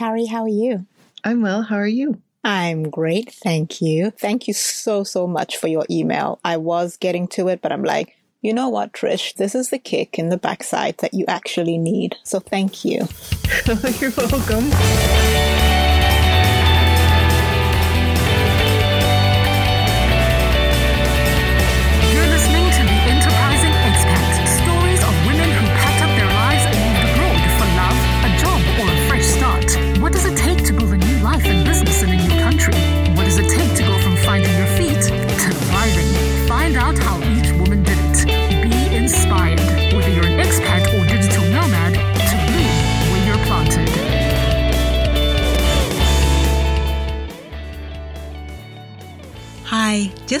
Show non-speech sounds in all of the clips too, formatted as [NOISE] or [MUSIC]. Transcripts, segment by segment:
Carrie, how are you? I'm well. How are you? I'm great. Thank you. Thank you so, so much for your email. I was getting to it, but I'm like, you know what, Trish? This is the kick in the backside that you actually need. So thank you. [LAUGHS] You're welcome.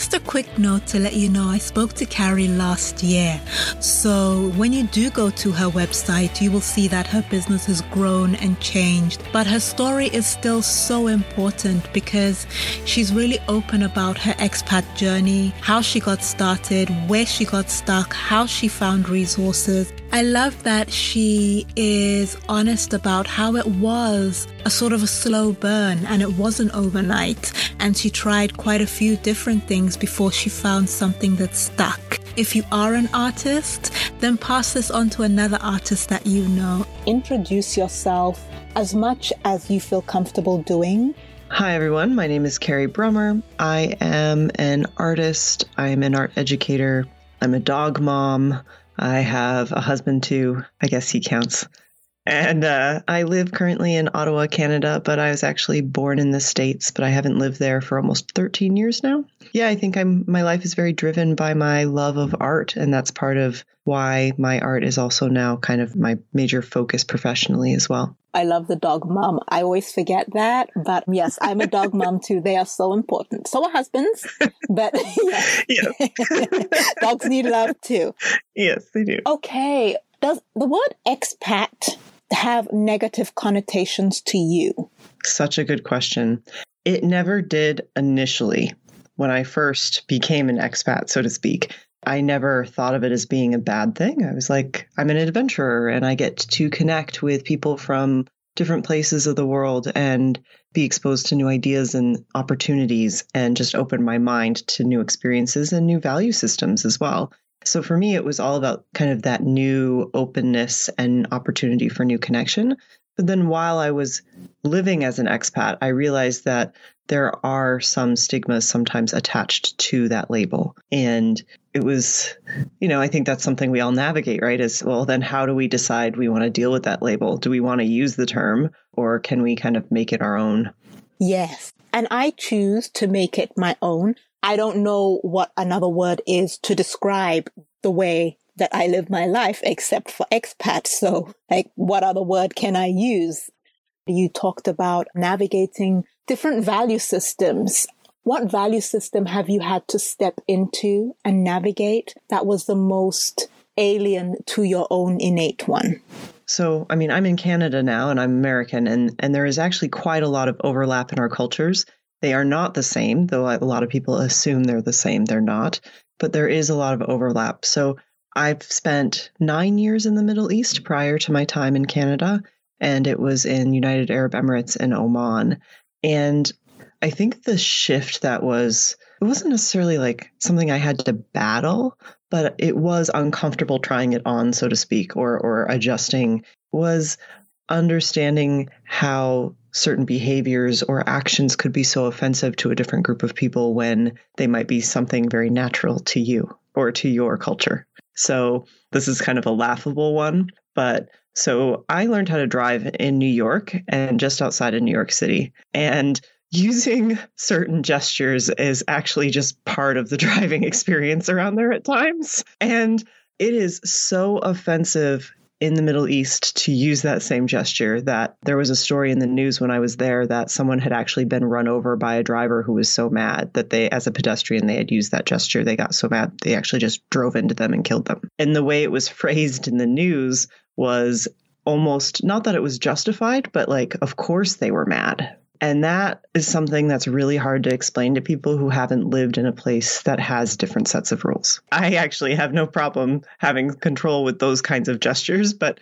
Just a quick note to let you know I spoke to Carrie last year. So when you do go to her website, you will see that her business has grown and changed. But her story is still so important because she's really open about her expat journey, how she got started, where she got stuck, how she found resources. I love that she is honest about how it was a sort of a slow burn and it wasn't overnight. And she tried quite a few different things before she found something that stuck. If you are an artist, then pass this on to another artist that you know. Introduce yourself as much as you feel comfortable doing. Hi, everyone. My name is Carrie Brummer. I am an artist, I am an art educator, I'm a dog mom. I have a husband too. I guess he counts. And uh, I live currently in Ottawa, Canada, but I was actually born in the States, but I haven't lived there for almost 13 years now. Yeah, I think I'm my life is very driven by my love of art, and that's part of why my art is also now kind of my major focus professionally as well. I love the dog mom. I always forget that, but yes, I'm a dog mom too. They are so important. So are husbands, but [LAUGHS] yes. yes. dogs need love too. Yes, they do. Okay. Does the word expat have negative connotations to you? Such a good question. It never did initially when I first became an expat, so to speak. I never thought of it as being a bad thing. I was like, I'm an adventurer and I get to connect with people from different places of the world and be exposed to new ideas and opportunities and just open my mind to new experiences and new value systems as well. So for me, it was all about kind of that new openness and opportunity for new connection. But then while I was living as an expat, I realized that there are some stigmas sometimes attached to that label. And it was, you know, I think that's something we all navigate, right? Is well, then how do we decide we want to deal with that label? Do we want to use the term or can we kind of make it our own? Yes. And I choose to make it my own. I don't know what another word is to describe the way that I live my life except for expat. So like what other word can I use? You talked about navigating different value systems. What value system have you had to step into and navigate that was the most alien to your own innate one? So, I mean, I'm in Canada now and I'm American, and, and there is actually quite a lot of overlap in our cultures. They are not the same, though a lot of people assume they're the same. They're not, but there is a lot of overlap. So, I've spent nine years in the Middle East prior to my time in Canada, and it was in United Arab Emirates and Oman. And I think the shift that was, it wasn't necessarily like something I had to battle, but it was uncomfortable trying it on, so to speak, or, or adjusting, was understanding how certain behaviors or actions could be so offensive to a different group of people when they might be something very natural to you or to your culture. So this is kind of a laughable one, but so I learned how to drive in New York and just outside of New York City. And using [LAUGHS] certain gestures is actually just part of the [LAUGHS] driving experience around there at times. And it is so offensive in the Middle East to use that same gesture that there was a story in the news when I was there that someone had actually been run over by a driver who was so mad that they, as a pedestrian, they had used that gesture. They got so mad they actually just drove into them and killed them. And the way it was [LAUGHS] phrased in the news was almost not that it was justified, but like, of course they were mad. And that is something that's really hard to explain to people who haven't lived in a place that has different sets of rules. I actually have no problem having control with those kinds of gestures, but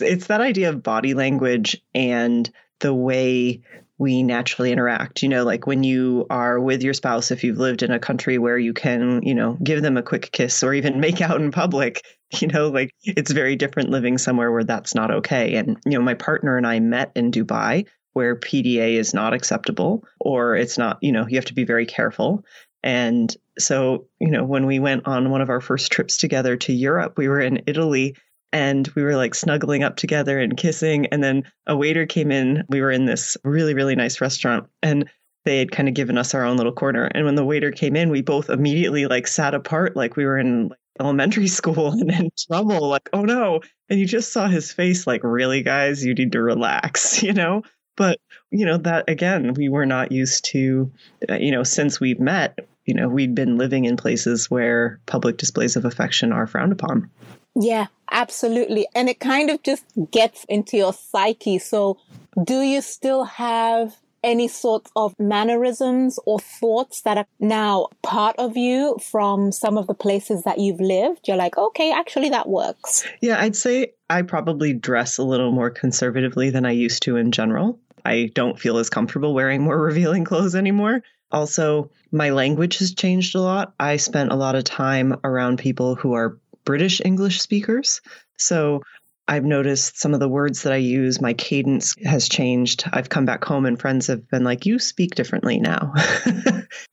it's that idea of body language and the way we naturally interact. You know, like when you are with your spouse, if you've lived in a country where you can, you know, give them a quick kiss or even [LAUGHS] make out in public, you know, like it's very different living somewhere where that's not okay. And, you know, my partner and I met in Dubai where PDA is not acceptable or it's not, you know, you have to be very careful. And so, you know, when we went on one of our first trips together to Europe, we were in Italy and we were like snuggling up together and kissing. And then a waiter came in. We were in this really, really nice restaurant and they had kind of given us our own little corner. And when the waiter came in, we both immediately like sat apart like we were in elementary [LAUGHS] school and in trouble, like, oh no. And you just saw his face like, really, guys, you need to relax, [LAUGHS] you know? But, you know, that again, we were not used to, uh, you know, since we've met, you know, we'd been living in places where public displays of affection are frowned upon. Yeah, absolutely. And it kind of just gets into your psyche. So, do you still have any sort of mannerisms or thoughts that are now part of you from some of the places that you've lived? You're like, okay, actually, that works. Yeah, I'd say I probably dress a little more conservatively than I used to in general. I don't feel as comfortable wearing more [LAUGHS] revealing clothes anymore. Also, my language has changed a lot. I spent a lot of time around people who are British English speakers. So I've noticed some of the words that I use, my cadence has changed. I've come back home and friends have been like, you speak differently now. [LAUGHS]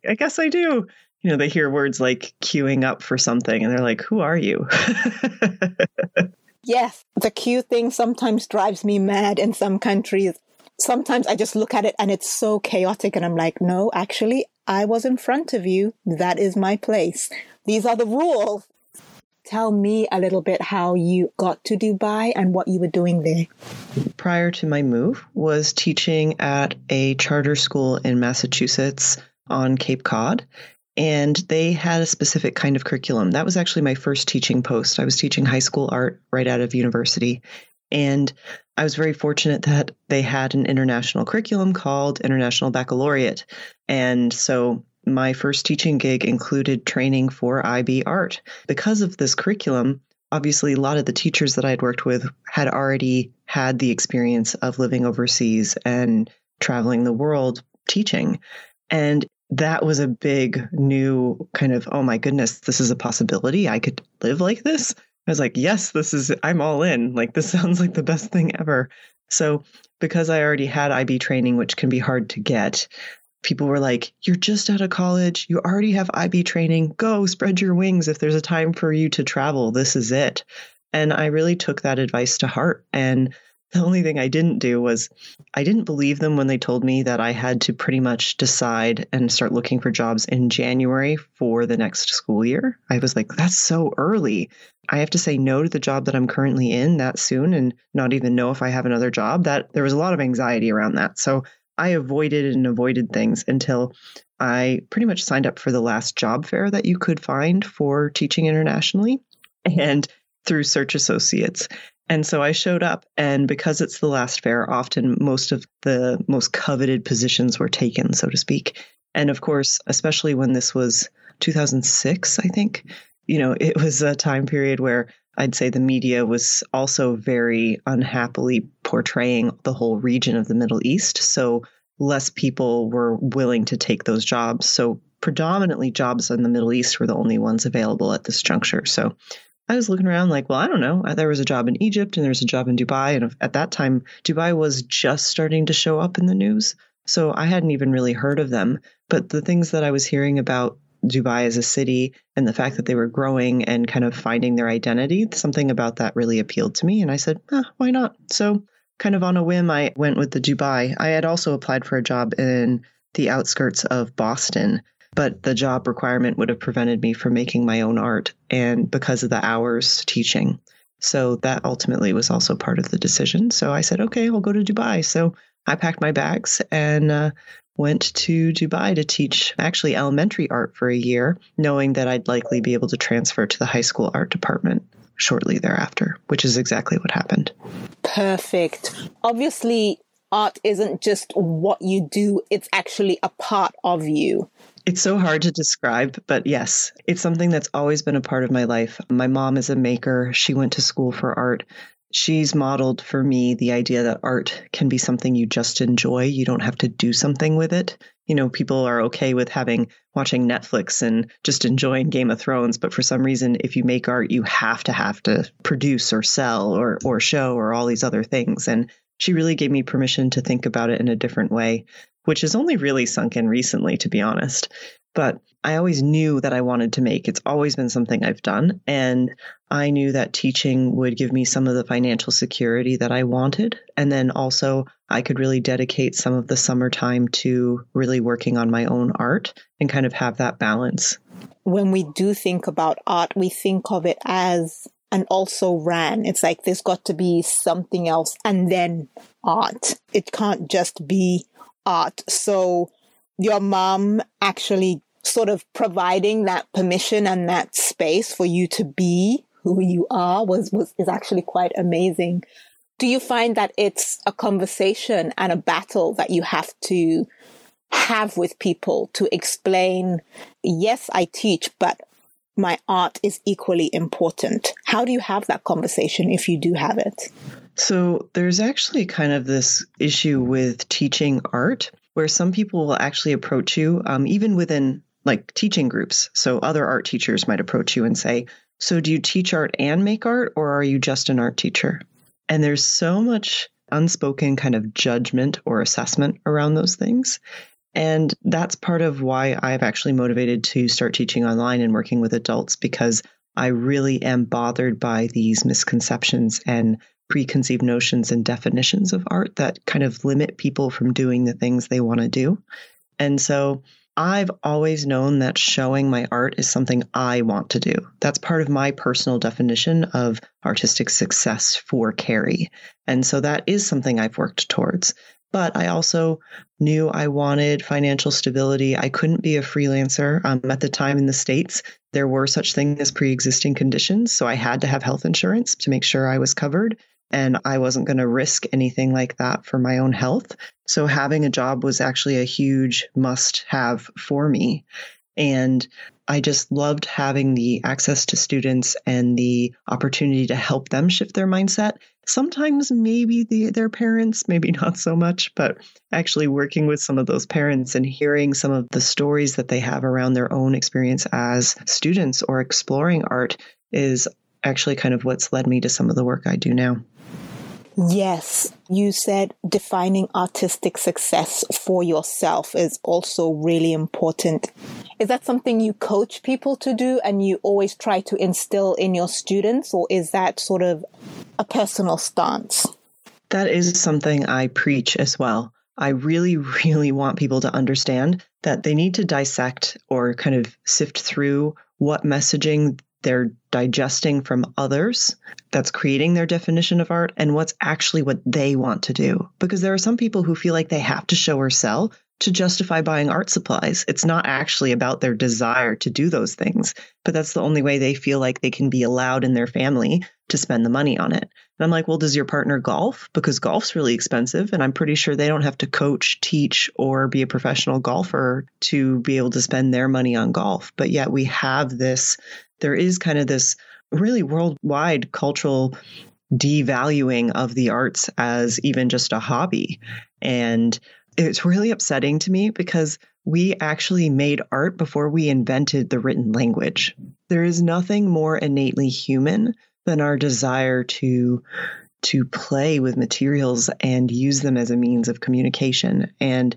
I guess I do. You know, they hear words like queuing up for something and they're like, who are you? [LAUGHS] yes, the queue thing sometimes drives me mad in some countries. Sometimes I just look at it and it's so chaotic and I'm like, no, actually, I was in front of you. That is my place. These are the rules tell me a little bit how you got to Dubai and what you were doing there. Prior to my move was teaching at a charter school in Massachusetts on Cape Cod and they had a specific kind of curriculum. That was actually my first teaching post. I was teaching high school art right out of university. And I was very fortunate that they had an international curriculum called International Baccalaureate. And so my first teaching gig included training for IB art. Because of this curriculum, obviously, a lot of the teachers that I'd worked with had already had the experience of living overseas and traveling the world teaching. And that was a big new kind of, oh my goodness, this is a possibility. I could live like this. I was like, yes, this is, I'm all in. Like, this [LAUGHS] sounds like the best thing ever. So, because I already had IB training, which can be hard to get, people were like, You're just out of college. You already have IB training. Go spread your wings. If there's a time for you to travel, this is it. And I really took that advice to heart. And the only thing I didn't do was I didn't believe them when they told me that I had to pretty much decide and start looking for jobs in January for the next school year. I was like, that's so early. I have to say no to the job that I'm currently in that soon and not even know if I have another job. That there was a lot of anxiety around that. So I avoided and avoided things until I pretty much signed up for the last job fair that you could find for teaching internationally and through Search Associates. And so I showed up, and because it's the last fair, often most of the most coveted positions were taken, so to speak. And of course, especially when this was 2006, I think, you know, it was a time period where I'd say the media was also very unhappily portraying the whole region of the Middle East. So less people were willing to take those jobs. So predominantly jobs in the Middle East were the only ones available at this juncture. So I was looking around like, well, I don't know. Uh, there was a job in Egypt and there was a job in Dubai. And at that time, Dubai was just starting to show up in the news. So I hadn't even really heard of them. But the things that I was hearing about Dubai as a city and the fact that they were growing and kind of finding their identity, something about that really appealed to me. And I said, eh, why not? So, kind of on a whim, I went with the Dubai. I had also applied for a job in the outskirts of Boston, but the job requirement would have prevented me from making my own art and because of the hours teaching. So that ultimately was also part of the decision. So I said, okay, I'll go to Dubai. So I packed my bags and uh, went to Dubai to teach actually elementary art for a year, knowing that I'd likely be able to transfer to the high school art department shortly thereafter, which is exactly what happened. Perfect. Obviously, art isn't just what you do, it's actually a part of you. It's so hard to describe, but yes, it's something that's always been a part of my life. My mom is a maker. She went to school for art. She's modeled for me the idea that art can be something you just enjoy. You don't have to do something with it. You know, people are okay with having watching Netflix and just enjoying Game of Thrones, but for some reason if you make art, you have to have to produce or sell or or show or all these other things. And she really gave me permission to think about it in a different way, which has only really sunk in recently to be honest. But I always knew that I wanted to make. It's always been something I've done. And I knew that teaching would give me some of the financial security that I wanted. And then also, I could really dedicate some of the summertime to really working on my own art and kind of have that balance. When we do think about art, we think of it as and also ran. It's like there's got to be something else and then art. It can't just be art. So your mom actually sort of providing that permission and that space for you to be who you are was, was is actually quite amazing. Do you find that it's a conversation and a battle that you have to have with people to explain, yes, I teach, but my art is equally important. How do you have that conversation if you do have it? So, there's actually kind of this issue with teaching art where some people will actually approach you, um, even within like teaching groups. So other art teachers might approach you and say, So do you teach art and make art, or are you just an art teacher? And there's so much unspoken kind of judgment or assessment around those things. And that's part of why I've actually motivated to start teaching online and working with adults because I really am bothered by these misconceptions and preconceived notions and definitions of art that kind of limit people from doing the things they want to do. And so I've always known that showing my art is something I want to do. That's part of my personal definition of artistic success for Carrie. And so that is something I've worked towards. But I also knew I wanted financial stability. I couldn't be a freelancer. Um, at the time in the States, there were such things as pre existing conditions. So I had to have health insurance to make sure I was covered and I wasn't going to risk anything like that for my own health. So having a job was actually a huge must have for me. And I just loved having the access to students and the opportunity to help them shift their mindset. Sometimes maybe the, their parents, maybe [LAUGHS] not so much, but actually working with some of those parents and hearing some of the stories that they have around their own experience as students or exploring art is actually kind of what's led me to some of the work I do now. Yes, you said defining artistic success for yourself is also really important. Is that something you coach people to do and you always try to instill in your students, or is that sort of a personal stance? That is something I preach as well. I really, really want people to understand that they need to dissect or kind of sift through what messaging they're digesting from others that's creating their definition of art and what's actually what they want to do. Because there are some people who feel like they have to show or sell to justify buying art supplies. It's not actually about their desire to do those things, but that's the only way they feel like they can be allowed in their family to spend the money on it. And I'm like, well, does your partner golf? Because golf's really expensive. And I'm pretty sure they don't have to coach, teach, or be a professional golfer to be able to spend their money on golf. But yet we have this there is kind of this really worldwide cultural devaluing of the arts as even just a hobby. And it's really upsetting to me because we actually made art before we invented the written language. There is nothing more innately human than our desire to to play with materials and use them as a means of communication. And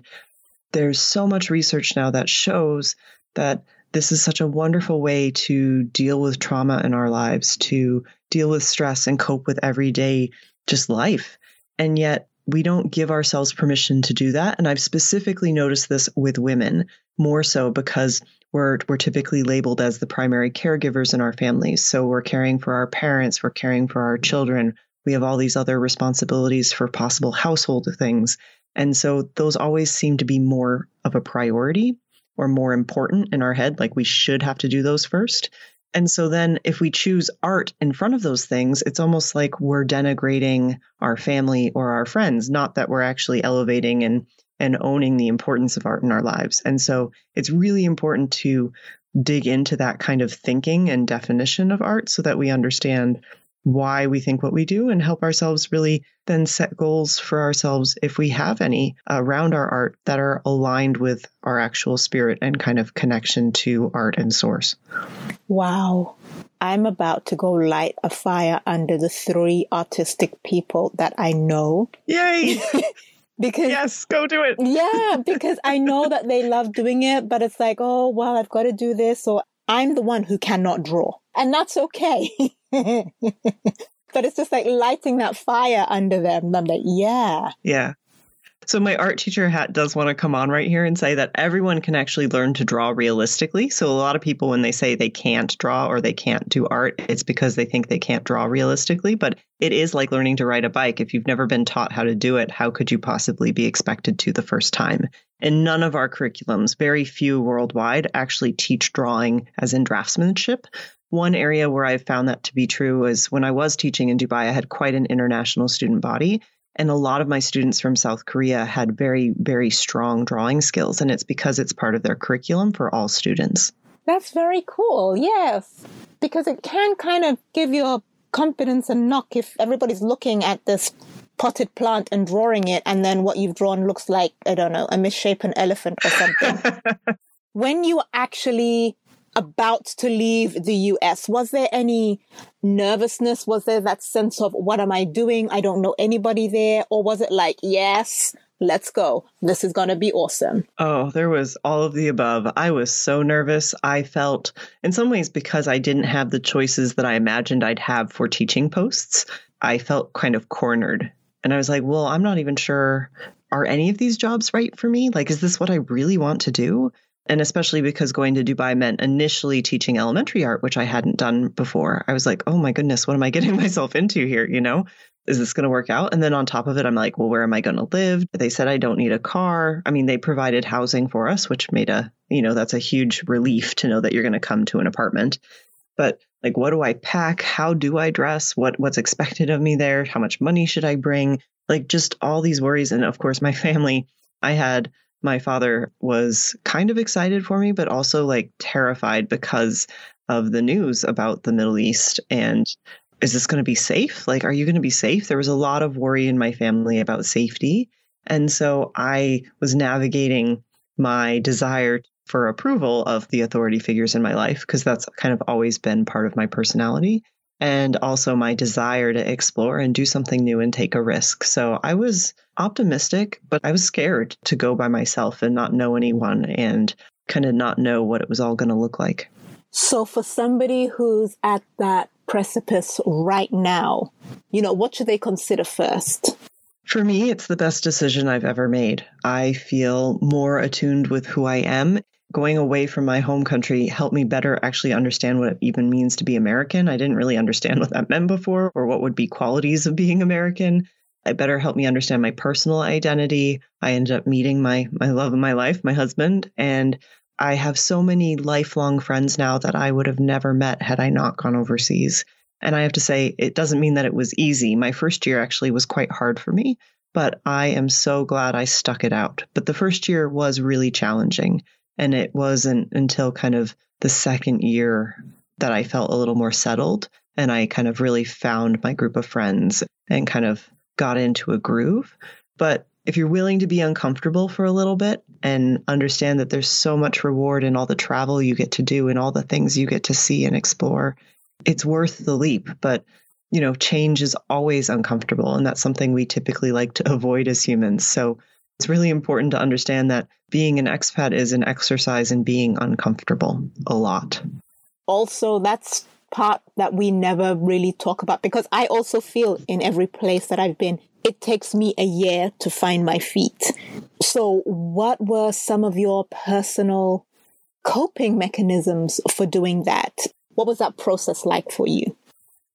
there's so much research now that shows that this is such a wonderful way to deal with trauma in our lives, to deal with stress and cope with everyday just life. And yet we don't give ourselves permission to do that. And I've specifically noticed this with women more so because we're, we're typically labeled as the primary caregivers in our families. So we're caring for our parents, we're caring for our children. We have all these other responsibilities for possible household things. And so those always seem to be more of a priority or more important in our head, like we should have to do those first. And so then if we choose art in front of those things, it's almost like we're denigrating our family or our friends, not that we're actually elevating and and owning the importance of art in our lives. And so it's really important to dig into that kind of thinking and definition of art so that we understand why we think what we do and help ourselves really then set goals for ourselves if we have any around our art that are aligned with our actual spirit and kind of connection to art and source. Wow. I'm about to go light a fire under the three artistic people that I know. Yay! [LAUGHS] [LAUGHS] because yes, go do it. yeah, [LAUGHS] because I know that they love doing it, but it's like, oh, well, I've got to do this. So I'm the one who cannot draw, and that's okay. [LAUGHS] but it's just like lighting that fire under them. I'm like, yeah. Yeah. So my art teacher hat does want to come on right here and say that everyone can actually learn to draw realistically. So a lot of people when they say they can't draw or they can't do art, it's because they think they can't draw realistically, but it is like learning to ride a bike. If you've never been taught how to do it, how could you possibly be expected to the first time? And none of our curriculums, very few worldwide, actually teach drawing as in draftsmanship. One area where I've found that to be true was when I was teaching in Dubai, I had quite an international student body. And a lot of my students from South Korea had very, very strong drawing skills. And it's because it's part of their curriculum for all students. That's very cool. Yes. Because it can kind of give you a confidence and knock if everybody's looking at this potted plant and drawing it. And then what you've drawn looks like, I don't know, a misshapen elephant or something. [LAUGHS] when you actually about to leave the US? Was there any nervousness? Was there that sense of, what am I doing? I don't know anybody there. Or was it like, yes, let's go. This is going to be awesome. Oh, there was all of the above. I was so nervous. I felt, in some ways, because I didn't have the choices that I imagined I'd have for teaching posts, I felt kind of cornered. And I was like, well, I'm not even sure. Are any of these jobs right for me? Like, is this what I really want to do? And especially because going to Dubai meant initially teaching elementary art, which I hadn't done before. I was like, oh my goodness, what am I [LAUGHS] getting myself into here? You know, is this going to work out? And then on top of it, I'm like, well, where am I going to live? They said I don't need a car. I mean, they provided housing for us, which made a, you know, that's a huge relief to know that you're going to come to an apartment. But like, what do I pack? How do I dress? What what's expected of me there? How much money should I bring? Like, just all these worries. And of course, my [LAUGHS] family. I had my father was kind of excited for me, but also like terrified because of the news about the Middle East and is this going to be safe? Like, are you going to be safe? There was a lot of worry in my family about safety. And so I was navigating my desire for approval of the authority figures in my life because that's kind of always been part of my personality and also my desire to explore and do something new and take a risk. So I was optimistic, but I was scared to go by myself and not know anyone and kind of not know what it was all going to look like. So for somebody who's at that precipice right now, you know, what should they consider first? For me, it's the best decision I've ever made. I feel more attuned with who I am going away from my home country helped me better actually understand what it even means to be American. I didn't really understand what that meant before or what would be qualities of being American. It better helped me understand my personal identity. I ended up meeting my my love of my life, my husband, and I have so many lifelong friends now that I would have never met had I not gone overseas. And I have to say, it doesn't mean that it was easy. My first year actually was quite hard for me, but I am so glad I stuck it out. But the first year was really challenging. And it wasn't until kind of the second year that I felt a little more settled and I kind of really found my group of friends and kind of got into a groove. But if you're willing to be uncomfortable for a little bit and understand that there's so much reward in all the travel you get to do and all the things you get to see and explore, it's worth the leap. But, you know, change is always uncomfortable. And that's something we typically like to [LAUGHS] avoid as humans. So it's really important to understand that being an expat is an exercise in being uncomfortable a lot. Also, that's part that we never really talk about because I also feel in every place that I've been, it takes me a year to find my feet. So, what were some of your personal coping mechanisms for doing that? What was that process like for you?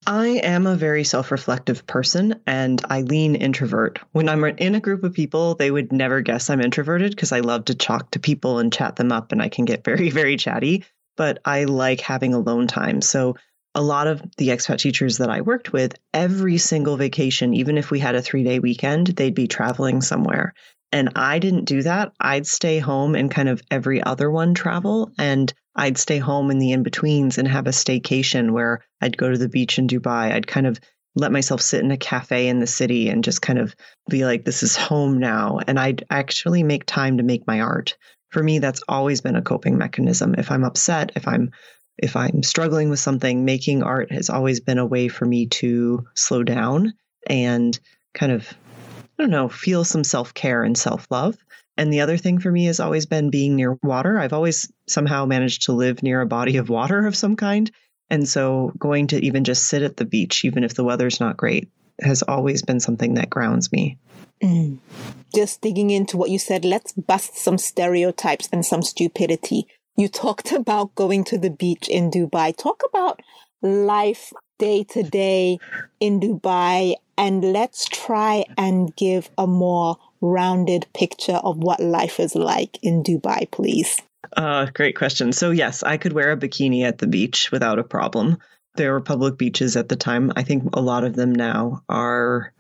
I am a very self reflective person and I lean introvert. When I'm in a group of people, they would never guess I'm introverted because I love to talk to people and chat them up and I can get very, [LAUGHS] very chatty. But I like having alone time. So a lot of the expat teachers that I worked with, every single vacation, even if we had a three day weekend, they'd be traveling somewhere. And I didn't do that. I'd stay home and kind of every other one travel. And I'd stay home in the in betweens and have a staycation where I'd go to the beach in Dubai. I'd kind of let myself sit in a cafe in the city and just kind of be like, this is home now. And I'd actually make time to make my art. For me, that's always been a coping mechanism. If I'm upset, if I'm if I'm struggling with something, making art has always been a way for me to slow down and kind of, I don't know, feel some self care and self love. And the other thing for me has always been being near water. I've always somehow managed to live near a body of water of some kind. And so going to even just sit at the beach, even if the weather's not great, has always been something that grounds me. Mm. Just digging into what you said, let's bust some stereotypes and some stupidity. You [LAUGHS] talked about going to the beach in Dubai. Talk about life day to day in Dubai and let's try and give a more rounded picture of what life is like in Dubai, please. Uh, great question. So, yes, I could wear a bikini at the beach without a problem. There were public beaches at the time. I think a lot of them now are,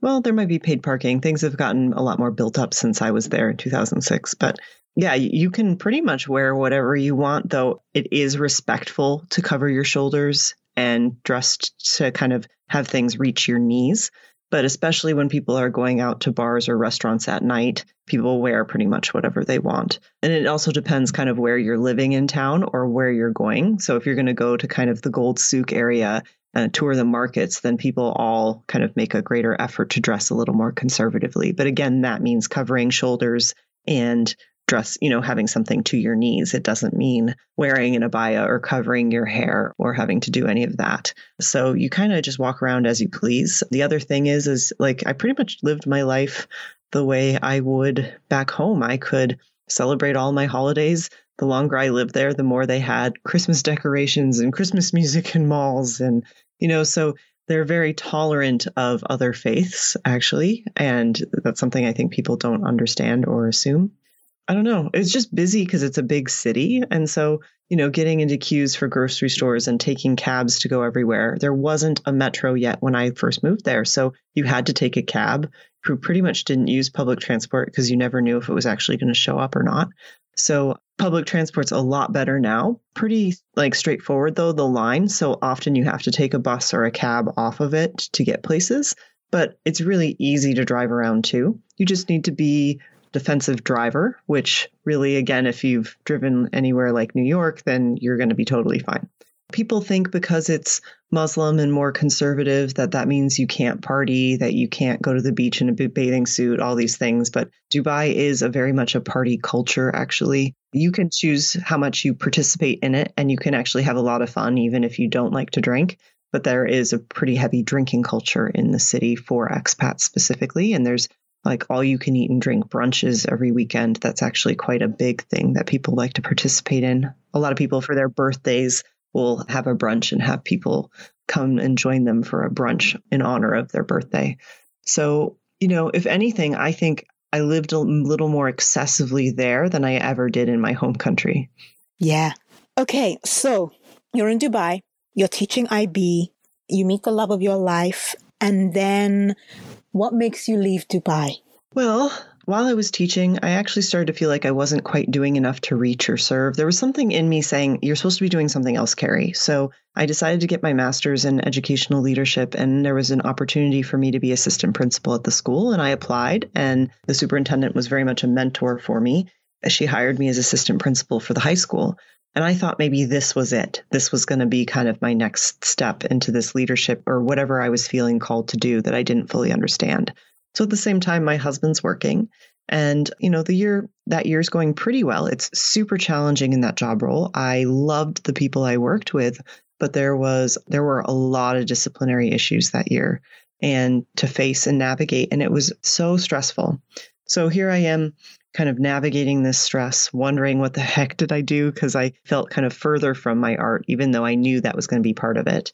well, there might be paid parking. Things have gotten a lot more built up since I was there in 2006. But yeah, you can pretty much wear whatever you want, though it is respectful to cover your shoulders and dressed to kind of have things reach your knees. But especially when people are going out to bars or restaurants at night, people wear pretty much whatever they want. And it also depends kind of where you're living in town or where you're going. So if you're going to go to kind of the Gold Souk area and tour the markets, then people all kind of make a greater effort to dress a little more conservatively. But again, that means covering shoulders and dress, you know, having something to your knees. It doesn't mean wearing an abaya or covering your hair or having to do any of that. So you kind of just walk around as you please. The other thing is, is like I pretty much lived my life the way I would back home. I could celebrate all my holidays. The longer I lived there, the more they had Christmas decorations and Christmas music in malls. And, you know, so they're very tolerant of other faiths, actually. And that's something I think people don't understand or assume. I don't know. It's just busy because it's a big city. And so, you know, getting into queues for grocery stores and taking cabs to go everywhere. There wasn't a metro yet when I first moved there. So you had to take a cab who pretty much didn't use public transport because you never knew if it was actually going to show up or not. So public transport's a lot better now. Pretty like straightforward though, the line. So often you have to take a bus or a cab off of it to get places. But it's really easy to drive around too. You just need to be defensive driver, which really, again, if you've driven anywhere like New York, then you're going to be totally fine. People think because it's Muslim and more conservative that that means you can't party, that you can't go to the beach in a bathing suit, all these things. But Dubai is a very much a party culture, actually. You can choose how much you participate in it, and you can actually have a lot of fun, even if you don't like to drink. But there is a pretty heavy drinking culture in the city for expats specifically. And there's like all you can eat and drink brunches every weekend. That's actually quite a big thing that people like to participate in. A lot of people for their birthdays will have a brunch and have people come and join them for a brunch in honor of their birthday. So, you know, if anything, I think I lived a little more excessively there than I ever did in my home country. Yeah. Okay. So you're in Dubai, you're teaching IB, you meet the love of your life, and then what makes you leave Dubai? Well, while I was teaching, I actually started to feel like I wasn't quite doing enough to reach or serve. There was something in me saying, You're supposed to be doing something else, Carrie. So I decided to get my master's in educational leadership, and there was an opportunity for me to be assistant principal at the school. And I applied, and the superintendent was very much a mentor for me. She hired me as assistant principal for the high school. And I thought maybe this was it. This was going to be kind of my next step into this leadership or whatever I was feeling called to do that I didn't fully understand. So at the same time, my husband's working. And, you know, the year, that year's going pretty well. It's super challenging in that job role. I loved the people I worked with, but there was, there were a lot of disciplinary issues that year and to face and navigate. And it was so stressful. So here I am kind of navigating this stress, wondering what the heck did I do? Because I felt kind of further from my art, even though I knew that was going to be part of it.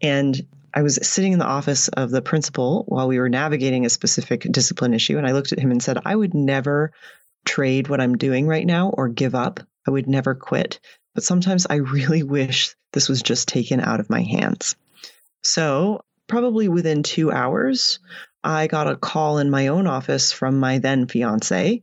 And I was sitting in the office of the principal while we were navigating a specific discipline issue. And I looked at him and said, I would never trade what I'm doing right now or give up. I would never quit. But sometimes I really wish this was just taken out of my hands. So, probably within two hours, I got a call in my own office from my then fiance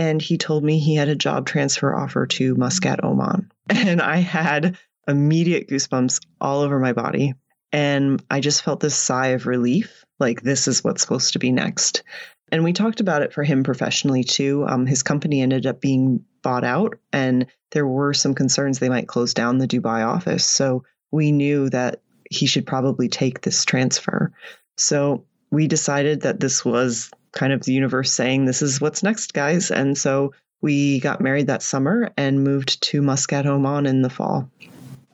and he told me he had a job transfer offer to Muscat, Oman. [LAUGHS] And I had immediate goosebumps all over my body. And I just felt this sigh of relief like, this is what's supposed to be next. And we talked about it for him professionally too. Um, his company ended up being bought out, and there were some concerns they might close down the Dubai office. So we knew that he should probably take this transfer. So we decided that this was kind of the universe saying, This is what's next, guys. And so we got married that summer and moved to Muscat, Oman in the fall.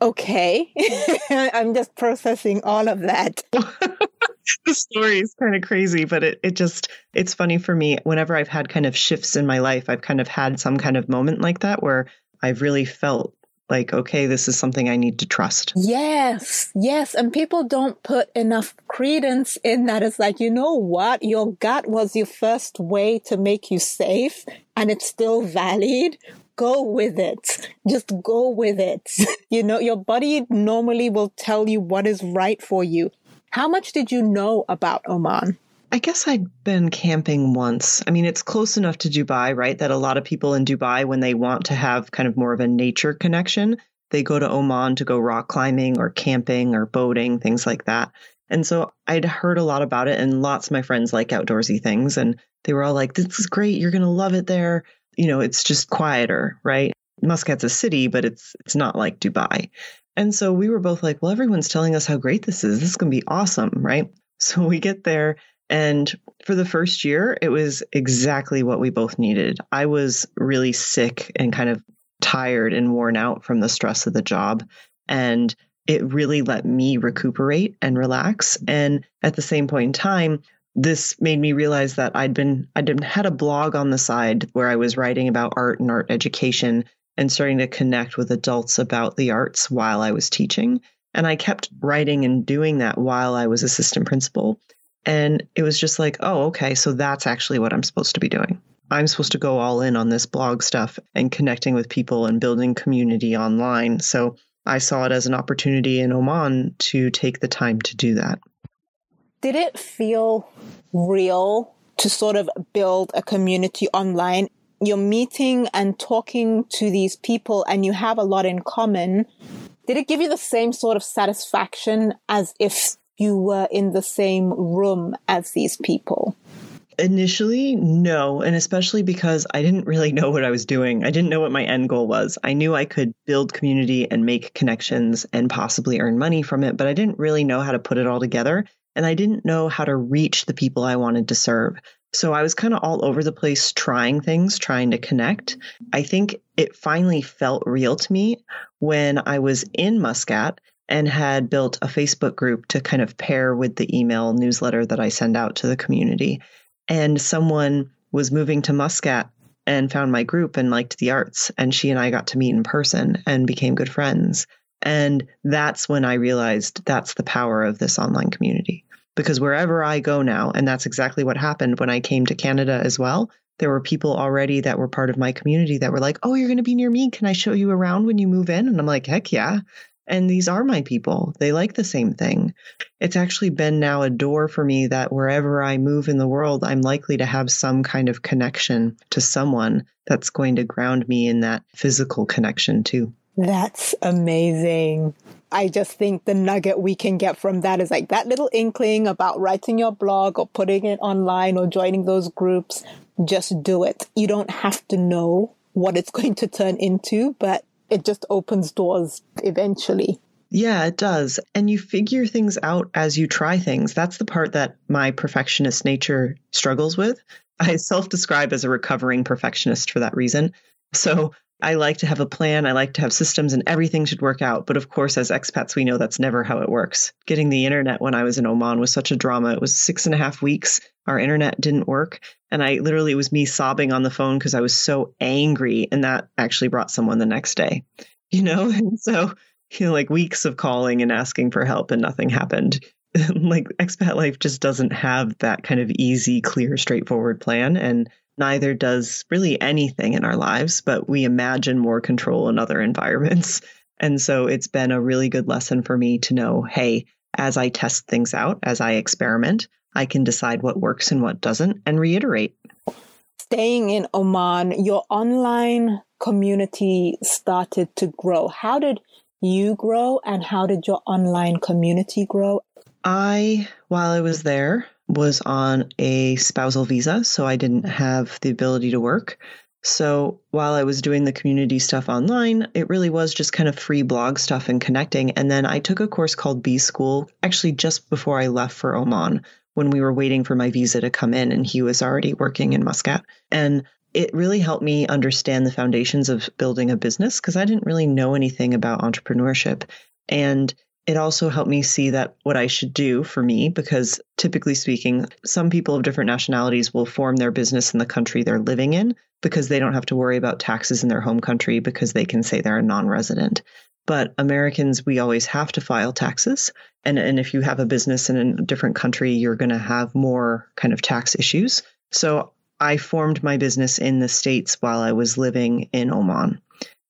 Okay. [LAUGHS] I'm just processing all of that. [LAUGHS] the story is kind of crazy, but it, it just, it's funny for me. Whenever I've had kind of shifts in my life, I've kind of had some kind of moment like that where I've really felt like, okay, this is something I need to trust. Yes, yes. And people don't put enough credence in that. It's like, you know what? Your gut was your first way to make you safe and it's still valid. Go with it. Just go with it. [LAUGHS] you know, your body normally will tell you what is right for you. How much did you know about Oman? I guess I'd been camping once. I mean, it's close enough to Dubai, right? That a lot of people in Dubai, when they want to have kind of more of a nature connection, they go to Oman to go rock climbing or camping or boating, things like that. And so I'd heard a lot about it, and lots of my friends like outdoorsy things. And they were all like, this is great. You're going to love it there. You know, it's just quieter, right? Muscat's a city, but it's it's not like Dubai. And so we were both like, well, everyone's telling us how great this is. This is going to be awesome, right? [LAUGHS] So we get there and for the first year, it was exactly what we both needed. I was really sick and kind of tired and worn out from the stress of the job. And it really let me recuperate and relax. And at the same point in time, this made me realize that I'd been I'd been, had a blog on the side where I was writing about art and art education and starting to connect with adults about the arts while I was teaching. And I kept writing and doing that while I was assistant principal. And it was just like, oh, okay, so that's actually what I'm supposed to be doing. I'm supposed to go all in on this blog stuff and connecting with people and building community online. So I saw it as an opportunity in Oman to take the time to do that. Did it feel real to sort of build a community online? You're meeting and talking to these people and you have a lot in common. Did it give you the same sort of satisfaction as if you were in the same room as these people? Initially, no. And especially because I didn't really know what I was doing. I didn't know what my end goal was. I knew I could build community and make connections and possibly earn money from it, but I didn't really know how to put it all together. And I didn't know how to reach the people I wanted to serve. So I was kind of all over the place trying things, trying to connect. I think it finally felt real to me when I was in Muscat and had built a Facebook group to kind of pair with the email newsletter that I send out to the community. And someone was moving to Muscat and found my group and liked the arts. And she and I got to meet in person and became good friends. And that's when I realized that's the power of this online community. Because wherever I go now, and that's exactly what happened when I came to Canada as well, there were people already that were part of my community that were like, Oh, you're going to be near me. Can I show you around when you move in? And I'm like, Heck yeah. And these are my people. They like the same thing. It's actually been now a door for me that wherever I move in the world, I'm likely to have some kind of connection to someone that's going to ground me in that physical connection too. That's amazing. I just think the nugget we can get from that is like that little inkling about writing your blog or putting it online or joining those groups. Just do it. You don't have to know what it's [LAUGHS] going to turn into, but it just opens doors eventually. Yeah, it does. And you figure things out as you try things. That's the part that my perfectionist nature struggles with. I self describe as a recovering perfectionist for that reason. So I like to have a plan. I like to have systems and everything should work out. But of course, as expats, we know that's never how it works. Getting the internet when I was in Oman was such a drama. It was six and a half weeks. Our internet didn't work. And I literally was me sobbing on the phone because I was so angry. And that actually brought someone the next day, [LAUGHS] you know? And so, you know, like weeks of calling and asking for help and nothing happened. [LAUGHS] like expat life just doesn't have that kind of easy, clear, straightforward plan. And neither does really anything in our lives, but we imagine more control in other [LAUGHS] environments. And so it's been a really good lesson for me to know hey, as I test things out, as I experiment, I can decide what works and what doesn't and reiterate. staying in Oman, your online community started to grow. How did you grow and how did your online community grow? I, while I was there, was on a spousal visa, so I didn't have the ability to work. So while I was doing the community stuff online, it really was just kind of free blog stuff and connecting. And then I took a course called B School actually just before I left for Oman when we were waiting for my visa to come in and he was already working in Muscat. And it really helped me understand the foundations of building a business because I didn't really know anything about entrepreneurship. And it also helped me see that what I should do for me, because typically speaking, some people of different nationalities will form their business in the country they're living in because they don't have to worry about taxes in their home country because they can say they're a non resident. But Americans, we always have to file taxes. And, and if you have a business in a different country, you're going to have more kind of tax issues. So I formed my business in the States while I was living in Oman.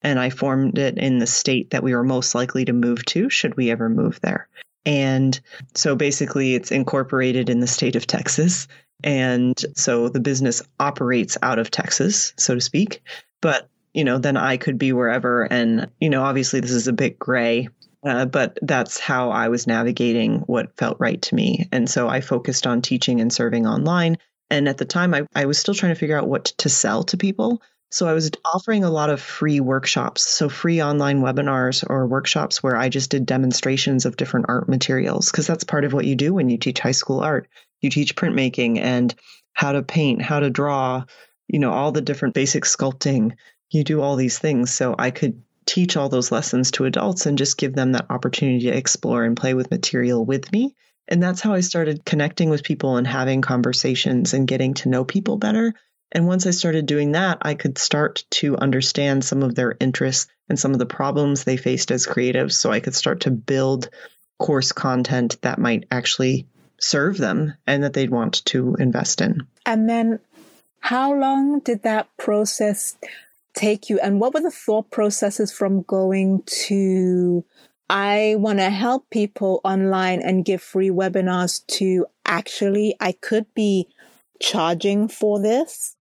And I formed it in the state that we were most likely to move to should we ever move there. And so basically, it's incorporated in the state of Texas. And so the business operates out of Texas, so to speak. But, you know, then I could be wherever. And, you know, obviously, this is a bit gray uh, but that's how I was navigating what felt right to me. And so I focused on teaching and serving online and at the time, I, I was still trying to figure out what to sell to people. So I was offering a lot of free workshops, so free online webinars or workshops where I just did demonstrations of different art materials, because that's part of what you do when you teach high school art. You teach printmaking and how to paint, how to draw, you know, all the different basic sculpting. You do all these things. So I could teach all those lessons to adults and just give them that opportunity to explore and play with material with me and that's how I started connecting with people and having conversations and getting to know people better. And once I started doing that, I could start to understand some of their interests and some of the problems they faced as creatives. So I could start to build course content that might actually serve them and that they'd want to invest in. And then how long did that process take you? And what were the thought processes from going to I want to help people online and give free webinars to actually, I could be charging for this.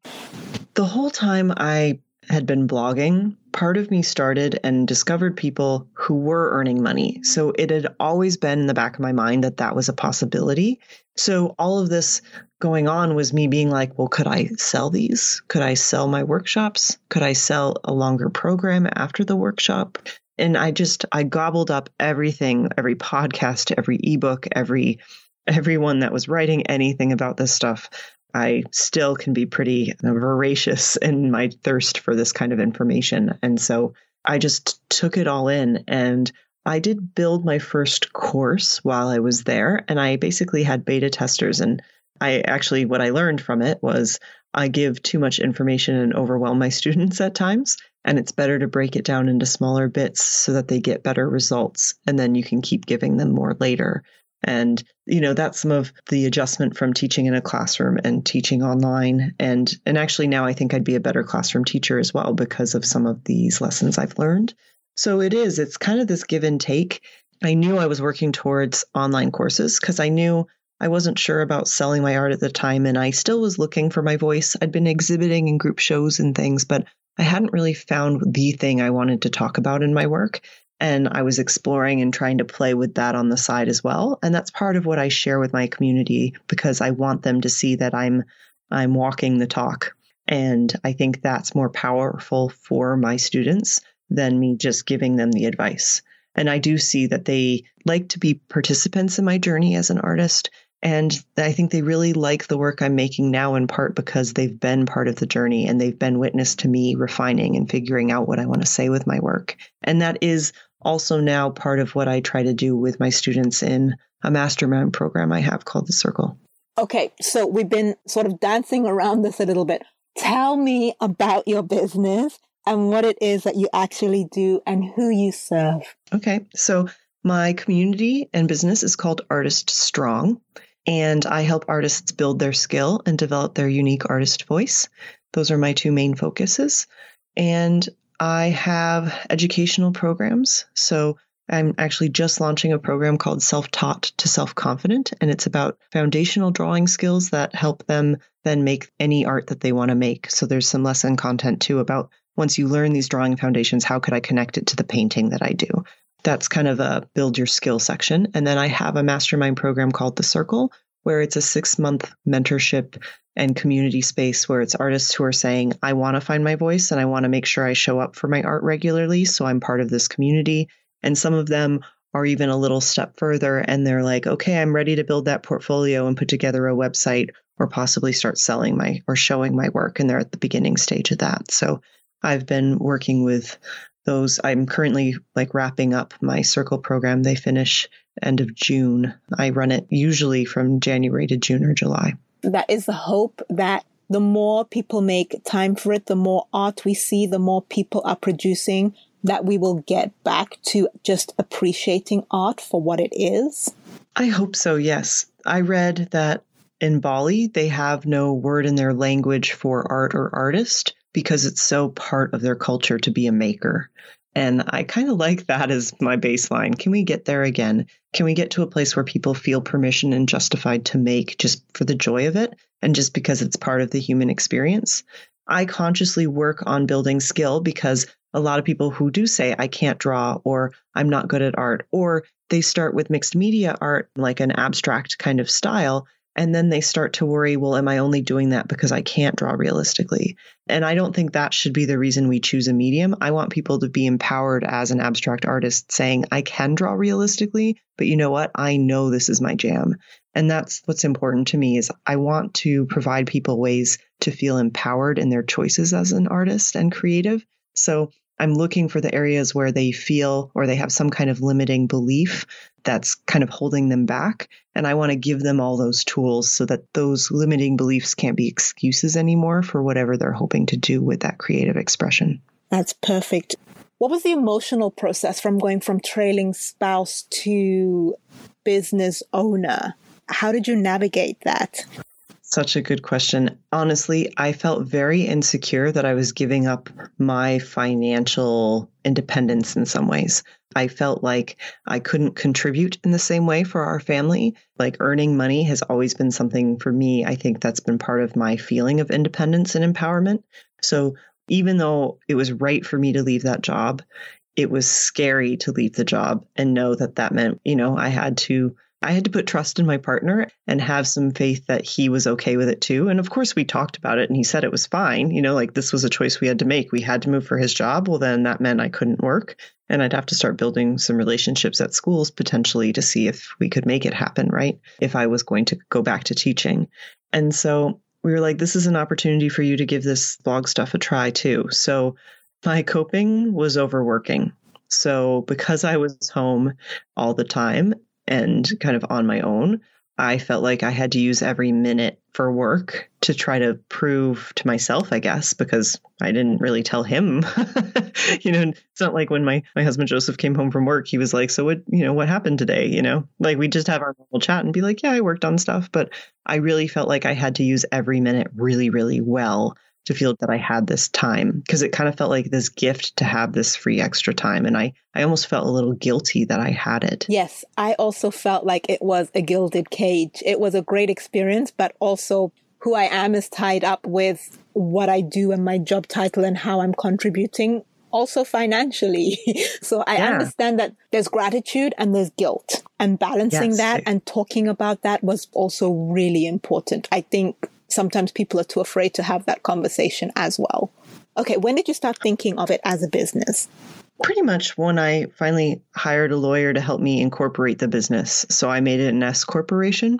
The whole time I had been blogging, part of me started and discovered people who were earning money. So it had always been in the back of my mind that that was a possibility. So all of this going on was me being like, well, could I sell these? Could I sell my workshops? Could I sell a longer program after the workshop? and I just I gobbled up everything, every podcast, every ebook, every everyone that was writing anything about this stuff. I still can be pretty voracious in my thirst for this kind of information. And so I just took it all in and I did build my first course while I was there. And I basically had beta testers. And I actually, what I learned from it was I give too much information and overwhelm my [LAUGHS] students at times. And it's better to break it down into smaller bits so that they get better results. And then you can keep giving them more later. And, you know, that's some of the adjustment from teaching in a classroom and teaching online. And, and actually now I think I'd be a better classroom teacher as well because of some of these lessons I've learned. So it is, it's kind of this give and take. I knew I was working towards online courses because I knew I wasn't sure about selling my art at the time and I still was looking for my voice. I'd been exhibiting in group shows and things, but I hadn't really found the thing I wanted to talk about in my work. And I was exploring and trying to play with that on the side as well. And that's part of what I share with my community because I want them to see that I'm I'm walking the talk. And I think that's more powerful for my students than me just giving them the advice. And I do see that they like to be participants in my journey as an artist and I think they really like the work I'm making now in part because they've been part of the journey and they've been witness to me refining and figuring out what I want to say with my work. And that is also now part of what I try to do with my students in a mastermind program I have called The Circle. Okay, so we've been sort of dancing around this a little bit. Tell me about your business and what it is that you actually do and who you serve. Okay, so my community and business is called Artist Strong and I help artists build their skill and develop their unique artist voice. Those are my two main focuses. And I have educational programs. So I'm actually just launching a program called Self Taught to Self Confident, and it's about foundational drawing skills that help them then make any art that they want to make. So there's some lesson content too about once you learn these drawing foundations, how could I connect it to the painting that I do? That's kind of a build your skill section. And then I have a mastermind program called The Circle, where it's a six month mentorship and community space where it's artists who are saying, I want to find my voice and I want to make sure I show up for my art regularly. So I'm part of this community. And some of them are even a little step further and they're like, okay, I'm ready to build that portfolio and put together a website or possibly start selling my or showing my work. And they're at the beginning stage of that. So I've been working with those. I'm currently like wrapping up my circle program. They finish end of June. I run it usually from January to June or July. That is the hope that the more people make time for it, the more art we see, the more people are producing, that we will get back to just appreciating art for what it is? I hope so, yes. I read that in Bali, they have no word in their language for art or artist because it's so part of their culture to be a maker. And I kind of like that as my baseline. Can we get there again? Can we get to a place where people feel permission and justified to make just for the joy of it and just because it's part of the human experience? I consciously work on building skill because a lot of people who do say, I can't draw or I'm not good at art, or they start with mixed media art, like an abstract kind of style, and then they start to worry, well, am I only doing that because I can't draw realistically? And I don't think that should be the reason we choose a medium. I want people to be empowered as an abstract artist saying, I can draw realistically, but you know what? I know this is my jam. And that's what's important to me is I want to provide people ways to feel empowered in their choices as an artist and creative. So I'm looking for the areas where they feel or they have some kind of limiting belief that's kind of holding them back. And I want to give them all those tools so that those limiting beliefs can't be excuses anymore for whatever they're hoping to do with that creative expression. That's perfect. What was the emotional process from going from trailing spouse to business owner? How did you navigate that? Such a good question. Honestly, I felt very insecure that I was giving up my financial independence in some ways. I felt like I couldn't contribute in the same way for our family. Like earning money has always been something for me. I think that's been part of my feeling of independence and empowerment. So even though it was right for me to leave that job, it was scary to leave the job and know that that meant, you know, I had to I had to put trust in my partner and have some faith that he was okay with it too. And of course, we talked about it and he said it was fine. You know, like this was a choice we had to make. We had to move for his job. Well, then that meant I couldn't work. And I'd have to start building some relationships at schools potentially to see if we could make it happen, right? If I was going to go back to teaching. And so we were like, this is an opportunity for you to give this blog stuff a try too. So my coping was overworking. So because I was home all the time and kind of on my own, I felt like I had to use every minute for work to try to prove to myself, I guess, because I didn't really tell him. [LAUGHS] you know, it's not like when my, my husband Joseph came home from work, he was like, So what, you know, what happened today? You know, like we just have our normal chat and be like, Yeah, I worked on stuff. But I really felt like I had to use every minute really, really well to feel that I had this time because it kind of felt like this gift to have this free extra time. And I, I almost felt a little guilty that I had it. Yes, I also felt like it was a gilded cage. It was a great experience, but also who I am is tied up with what I do and my job title and how I'm contributing also financially. [LAUGHS] so I yeah. understand that there's gratitude and there's guilt and balancing yes. that and talking about that was also really important. I think sometimes people are too afraid to have that conversation as well. Okay, when did you start thinking of it as a business? Pretty much when I finally hired a lawyer to help me incorporate the business. So I made it an S corporation.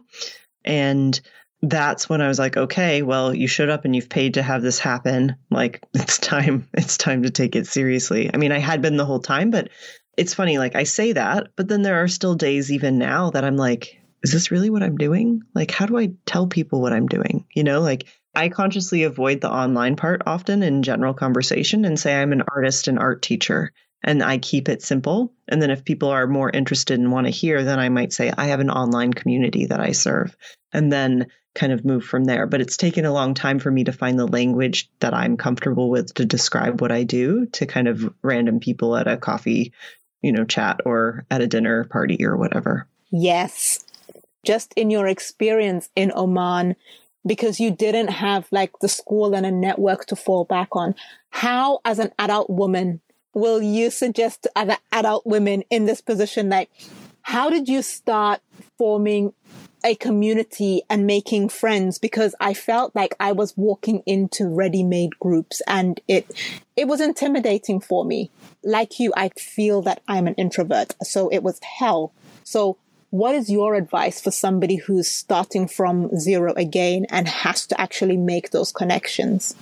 And that's when I was like, okay, well, you showed up and you've paid to have this happen. Like [LAUGHS] it's time, it's time to take it seriously. I mean, I had been the whole time, but it's funny, like I say that, but then there are still days even now that I'm like, is this really what I'm doing? Like, how do I tell people what I'm doing? You know, like I consciously avoid the online part often in general conversation and say I'm an artist and art teacher. And I keep it simple. And then if people are more interested and want to hear, then I might say I have an online community that I serve. And then kind of move from there. But it's taken a long time for me to find the language that I'm comfortable with to describe what I do to kind of random people at a coffee you know, chat or at a dinner party or whatever. Yes. Just in your experience in Oman, because you didn't have like the school and a network to fall back on, how, as an adult woman, will you suggest to other adult women in this position, like, how did you start forming a community and making friends because I felt like I was walking into ready-made groups and it it was intimidating for me. Like you, I feel that I'm an introvert, so it was hell. So what is your advice for somebody who's starting from zero again and has to actually make those connections?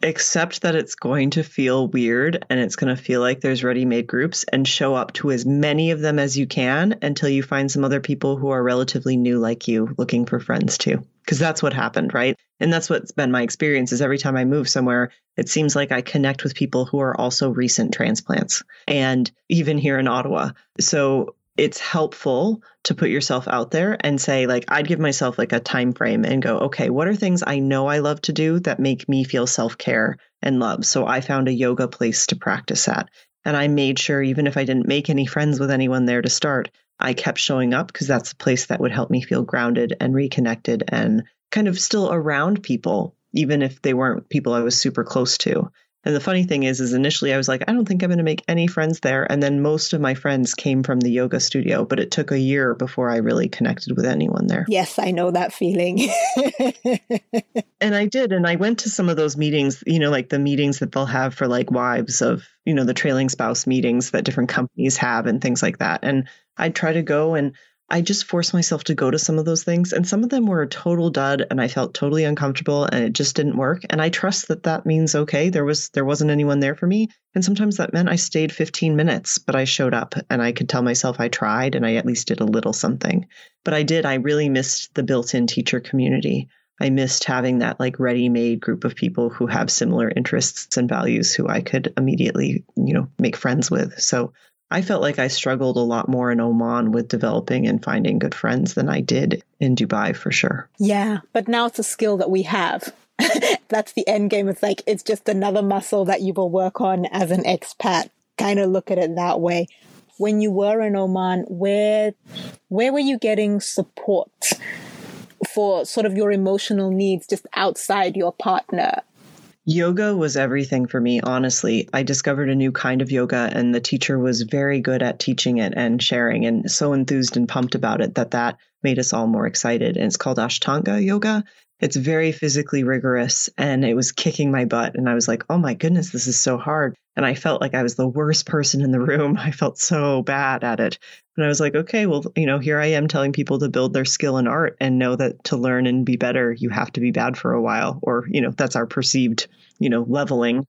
accept that it's going to feel weird and it's going to feel like there's ready made groups and show up to as many of them as you can until you find some other people who are relatively new like you looking for friends too. Because that's what happened, right? And that's what's been my experience is every time I move somewhere, it seems like I connect with people who are also recent transplants and even here in Ottawa. So it's helpful to put yourself out there and say like I'd give myself like a time frame and go okay what are things I know I love to do that make me feel self-care and love? So I found a yoga place to practice at. And I made sure even if I didn't make any friends with anyone there to start I kept showing up because that's a place that would help me feel grounded and reconnected and kind of still around people even if they weren't people I was super close to and the funny thing is, is initially I was like, I don't think I'm going to make any friends there. And then most of my friends came from the yoga studio, but it took a year before I really connected with anyone there. Yes, I know that feeling. [LAUGHS] and I did. And I went to some of those meetings, you know, like the meetings that they'll have for like wives of, you know, the trailing spouse meetings that different companies have and things like that. And I'd try to go and I just forced myself to go to some of those things, and some of them were a total dud, and I felt totally uncomfortable, and it just didn't work. And I trust that that means okay. There was there wasn't anyone there for me, and sometimes that meant I stayed 15 minutes, but I showed up, and I could tell myself I tried, and I at least did a little something. But I did. I really missed the built-in teacher community. I missed having that like ready-made group of people who have similar interests and values who I could immediately, you know, make friends with. So I felt like I struggled a lot more in Oman with developing and finding good friends than I did in Dubai for sure. Yeah, but now it's a skill that we have. [LAUGHS] That's the end game. It's like it's just another muscle that you will work on as an expat. Kind of look at it that way. When you were in Oman, where where were you getting support for sort of your emotional needs just outside your partner? Yoga was everything for me, honestly. I discovered a new kind of yoga, and the teacher was very good at teaching it and sharing, and so enthused and pumped about it that that made us all more excited. And it's called Ashtanga Yoga. It's very physically rigorous, and it was kicking my butt. And I was like, oh my goodness, this is so hard. And I felt like I was the worst person in the room. [LAUGHS] I felt so bad at it. And I was like, okay, well, you know, here I am telling people to build their skill in art and know that to learn and be better, you have to be bad for a while, or, you know, that's our perceived, you know, leveling.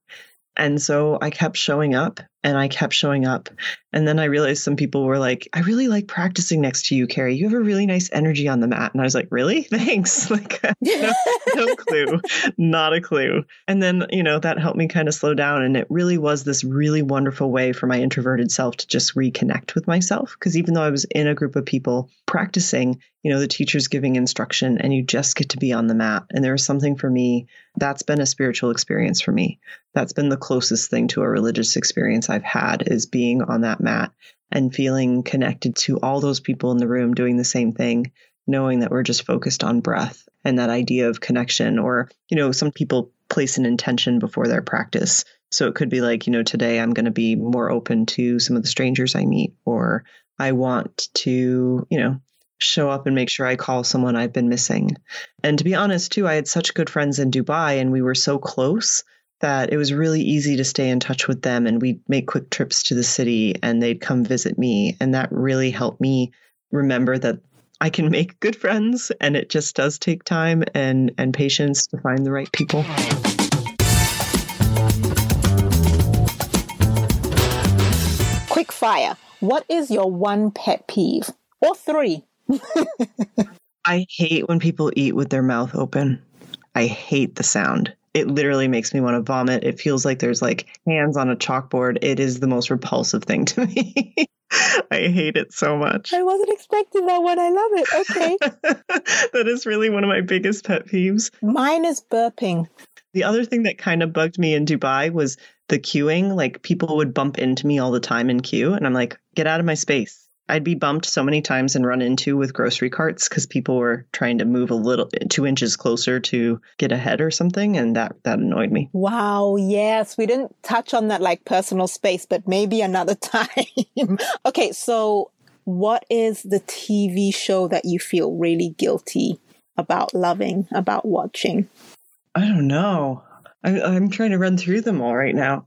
And so I kept showing up and I kept showing up. And then I realized some people were like, I really like practicing next to you, Carrie. You have a really nice energy on the mat. And I was like, really? [LAUGHS] Thanks. [LAUGHS] Like, [LAUGHS] no, no clue, not a clue. And then, you know, that helped me kind of slow down. And it really was this really wonderful way for my introverted self to just reconnect with myself. Because even though I was in a group of people practicing, you know, the teacher's giving instruction and you just get to be on the mat. And there was something for me that's been a spiritual experience for me. That's been the closest thing to a religious experience I've had is being on that mat and feeling connected to all those people in the room doing the same thing, knowing that we're just focused on breath and that idea of connection. Or, you know, some people place an intention before their practice. So it could be like, you know, today I'm going to be more open to some of the strangers I meet, or I want to, you know, show up and make sure I call someone I've been missing. And to be honest, too, I had such good friends in Dubai and we were so close that it was really easy to stay in touch with them and we'd make quick trips to the city and they'd come visit me and that really helped me remember that I can make good friends and it just does take time and and patience to find the right people. Quick fire. What is your one pet peeve? Or three? [LAUGHS] I hate when people eat with their mouth open. I hate the sound it literally makes me want to vomit. It feels like there's like hands on a chalkboard. It is the most repulsive thing to [LAUGHS] me. I hate it so much. I wasn't expecting that one. I love it. Okay. [LAUGHS] that is really one of my biggest pet peeves. Mine is burping. The other thing that kind of bugged me in Dubai was the queuing. Like people would bump into me all the time in queue. And I'm like, get out of my space. I'd be bumped so many times and run into with grocery carts because people were trying to move a little two inches closer to get ahead or something, and that that annoyed me. Wow, yes, we didn't touch on that like personal space, but maybe another [LAUGHS] time. okay, so what is the TV show that you feel really guilty about loving, about watching? I don't know. I, I'm trying to run through them all right now.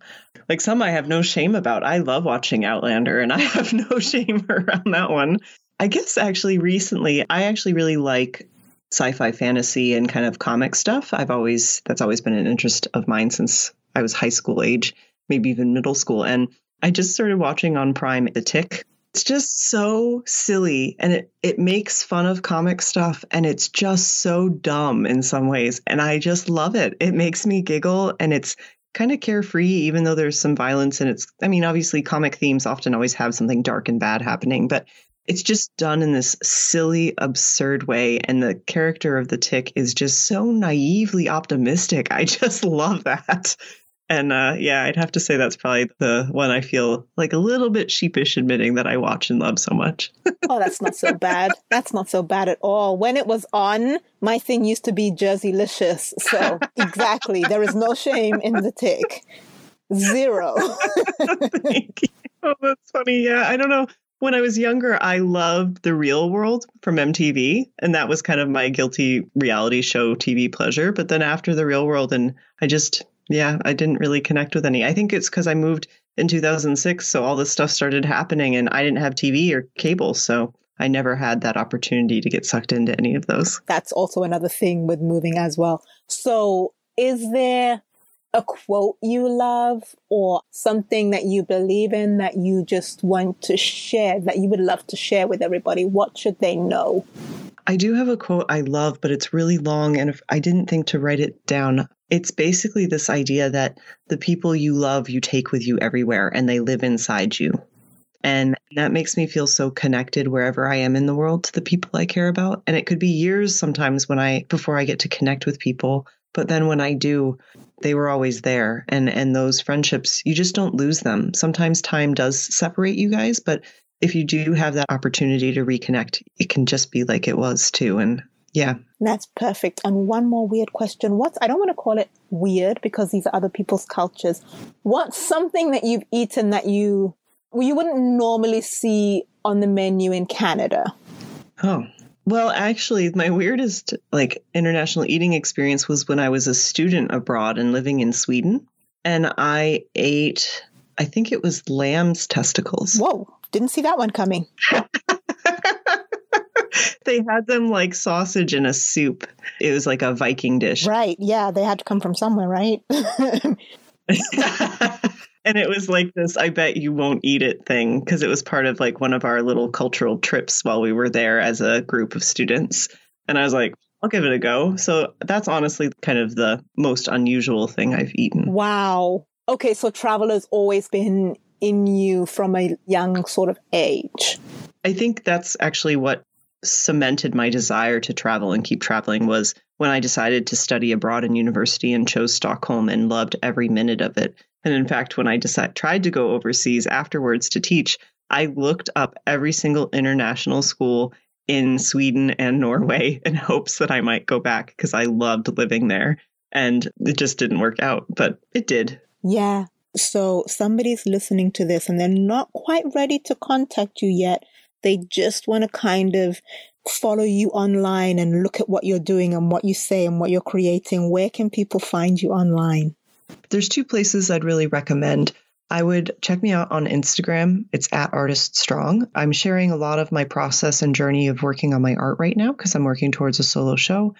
Like some I have no shame about. I love watching Outlander and I [LAUGHS] have no shame around that one. I guess actually recently, I actually really like sci-fi fantasy and kind of comic stuff. I've always that's always been an interest of mine since I was high school age, maybe even middle school. And I just started watching on Prime The Tick. It's just so silly and it, it makes fun of comic stuff and it's just so dumb in some ways. And I just love it. It makes me giggle and it's kind of carefree, even though there's some violence. And it's, I mean, obviously, comic themes often always have something dark and bad happening, but it's just done in this silly, absurd way. And the character of the tick is just so naively optimistic. [LAUGHS] I just love that. And uh, yeah, I'd have to say that's probably the one I feel like a little bit sheepish admitting that I watch and love so much. [LAUGHS] oh, that's not so bad. That's not so bad at all. When it was on, my thing used to be Jerseylicious. So [LAUGHS] exactly, there is no shame in the tick. Zero. [LAUGHS] oh, that's funny. Yeah, I don't know. When I was younger, I loved The Real World from MTV, and that was kind of my guilty reality show TV pleasure. But then after The Real World, and I just yeah, I didn't really connect with any. I think it's because I moved in 2006, so all this stuff started happening, and I didn't have TV or cable, so I never had that opportunity to get sucked into any of those. That's also another thing with moving as well. So, is there a quote you love or something that you believe in that you just want to share, that you would love to share with everybody? What should they know? I do have a quote I love, but it's really long, and I didn't think to write it down, it's basically this idea that the people you love you take with you everywhere and they live inside you. And that makes me feel so connected wherever I am in the world to the people I care about. And it could be years sometimes when I before I get to connect with people, but then when I do, they were always there. And and those friendships, you just don't lose them. Sometimes time does separate you guys, but if you do have that opportunity to reconnect, it can just be like it was too. And yeah. That's perfect. And one more weird question. What's, I don't want to call it weird because these are other people's cultures. What's something that you've eaten that you, you wouldn't normally see on the menu in Canada? Oh, well, actually, my weirdest like international eating experience was when I was a student abroad and living in Sweden. And I ate, I think it was lamb's testicles. Whoa, didn't see that one coming. [LAUGHS] they had them like sausage in a soup. It was like a Viking dish. Right. Yeah. They had to come from somewhere, right? [LAUGHS] and it was like this I bet you won't eat it thing because it was part of like one of our little cultural trips while we were there as a group of students. And I was like, I'll give it a go. So that's honestly kind of the most unusual thing I've eaten. Wow. Okay. So travel has always been in you from a young sort of age. I think that's actually what cemented my desire to travel and keep traveling was when I decided to study abroad in university and chose Stockholm and loved every minute of it. And in fact, when I decided, tried to go overseas afterwards to teach, I looked up every single international school in Sweden and Norway [LAUGHS] in hopes that I might go back because I loved living there. And it just didn't work out, but it did. Yeah. So somebody's listening to this and they're not quite ready to contact you yet. They just want to kind of follow you online and look at what you're doing and what you say and what you're creating. Where can people find you online? There's two places I'd really recommend. I would check me out on Instagram. It's at Artist Strong. I'm sharing a lot of my process and journey of working on my art right now because I'm working towards a solo show.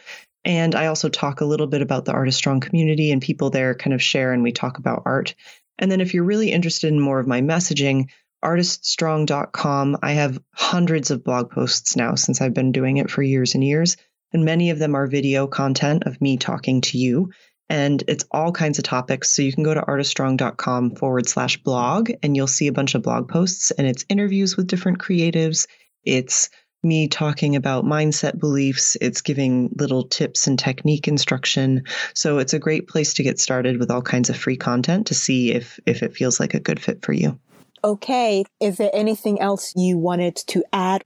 And I also talk a little bit about the Artist Strong community and people there kind of share and we talk about art. And then if you're really interested in more of my messaging, artiststrong.com. I have hundreds of blog posts now since I've been doing it for years and years. And many of them are video content of me talking to you. And it's all kinds of topics. So you can go to artiststrong.com forward slash blog and you'll see a bunch of blog posts and it's interviews with different creatives. It's me talking about mindset beliefs. It's giving little tips and technique instruction. So it's a great place to get started with all kinds of free content to see if if it feels like a good fit for you. Okay. Is there anything else you wanted to add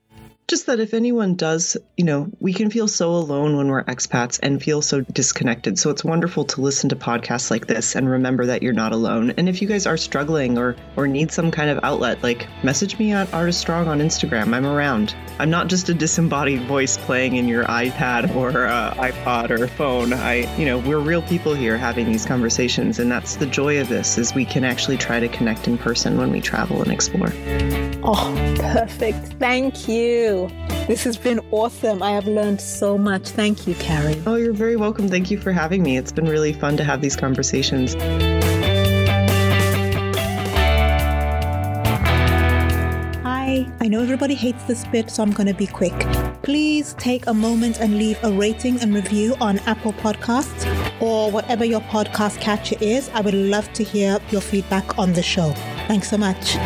just that if anyone does, you know, we can feel so alone when we're expats and feel so disconnected. So it's wonderful to listen to podcasts like this and remember that you're not alone. And if you guys are struggling or or need some kind of outlet, like message me at Artist Strong on Instagram. I'm around. I'm not just a disembodied voice playing in your iPad or uh, iPod or phone. I, you know, we're real people here having these conversations, and that's the joy of this is we can actually try to connect in person when we travel and explore. Oh, perfect. Thank you. This has been awesome. I have learned so much. Thank you, Carrie. Oh, you're very welcome. Thank you for having me. It's been really fun to have these conversations. Hi, I know everybody hates this bit, so I'm going to be quick. Please take a moment and leave a rating and review on Apple Podcasts or whatever your podcast catcher is. I would love to hear your feedback on the show. Thanks so much.